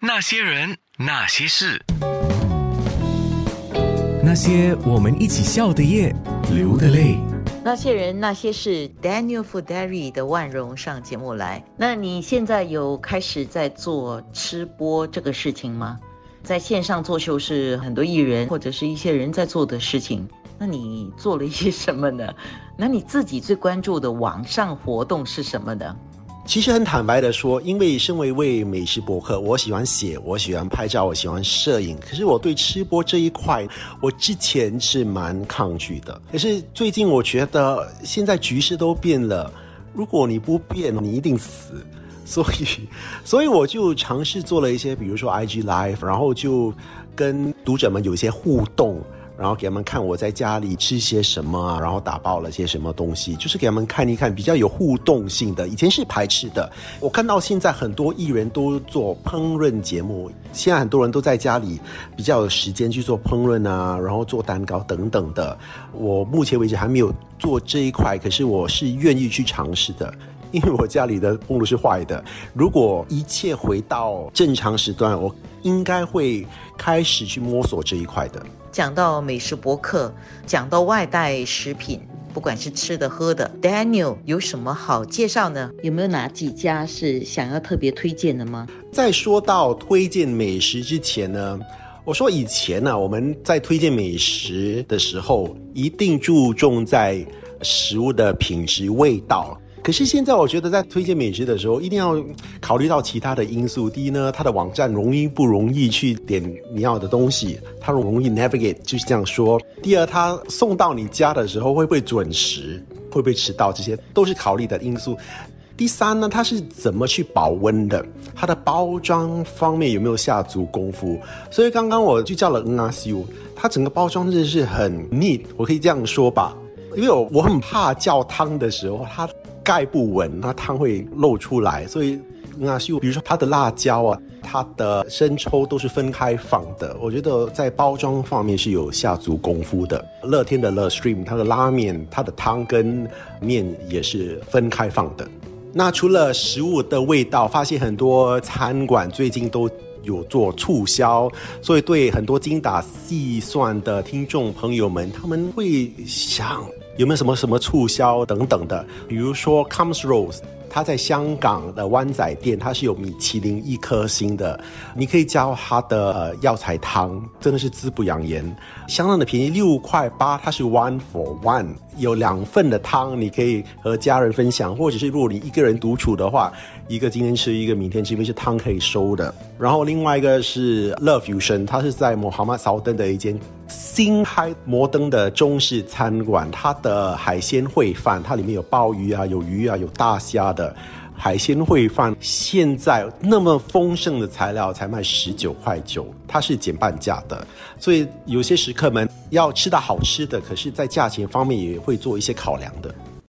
那些人，那些事，那些我们一起笑的夜，流的泪。那些人那些事，Daniel Fuderi 的万荣上节目来。那你现在有开始在做吃播这个事情吗？在线上做秀是很多艺人或者是一些人在做的事情。那你做了一些什么呢？那你自己最关注的网上活动是什么呢？其实很坦白的说，因为身为一位美食博客，我喜欢写，我喜欢拍照，我喜欢摄影。可是我对吃播这一块，我之前是蛮抗拒的。可是最近我觉得，现在局势都变了，如果你不变，你一定死。所以，所以我就尝试做了一些，比如说 IG Live，然后就跟读者们有一些互动。然后给他们看我在家里吃些什么啊，然后打包了些什么东西，就是给他们看一看比较有互动性的。以前是排斥的，我看到现在很多艺人都做烹饪节目，现在很多人都在家里比较有时间去做烹饪啊，然后做蛋糕等等的。我目前为止还没有做这一块，可是我是愿意去尝试的，因为我家里的风炉是坏的。如果一切回到正常时段，我应该会开始去摸索这一块的。讲到美食博客，讲到外带食品，不管是吃的喝的，Daniel 有什么好介绍呢？有没有哪几家是想要特别推荐的吗？在说到推荐美食之前呢，我说以前呢，我们在推荐美食的时候，一定注重在食物的品质、味道。可是现在，我觉得在推荐美食的时候，一定要考虑到其他的因素。第一呢，它的网站容易不容易去点你要的东西，它容易 navigate，就是这样说。第二，它送到你家的时候会不会准时，会不会迟到，这些都是考虑的因素。第三呢，它是怎么去保温的，它的包装方面有没有下足功夫。所以刚刚我就叫了 N R C U，它整个包装真的是很 neat，我可以这样说吧，因为我我很怕叫汤的时候它。盖不稳，那汤会漏出来。所以那就比如说它的辣椒啊，它的生抽都是分开放的。我觉得在包装方面是有下足功夫的。乐天的乐 stream，它的拉面，它的汤跟面也是分开放的。那除了食物的味道，发现很多餐馆最近都有做促销，所以对很多精打细算的听众朋友们，他们会想。有没有什么什么促销等等的？比如说 Comes Rose，它在香港的湾仔店，它是有米其林一颗星的。你可以叫它的药材汤，真的是滋补养颜，相当的便宜，六块八，它是 one for one，有两份的汤，你可以和家人分享，或者是如果你一个人独处的话，一个今天吃，一个明天吃，因为是汤可以收的。然后另外一个是 Love Fusion，它是在摩哈马烧登的一间。新开摩登的中式餐馆，它的海鲜烩饭，它里面有鲍鱼啊，有鱼啊，有大虾的海鲜烩饭，现在那么丰盛的材料才卖十九块九，它是减半价的，所以有些食客们要吃到好吃的，可是在价钱方面也会做一些考量的。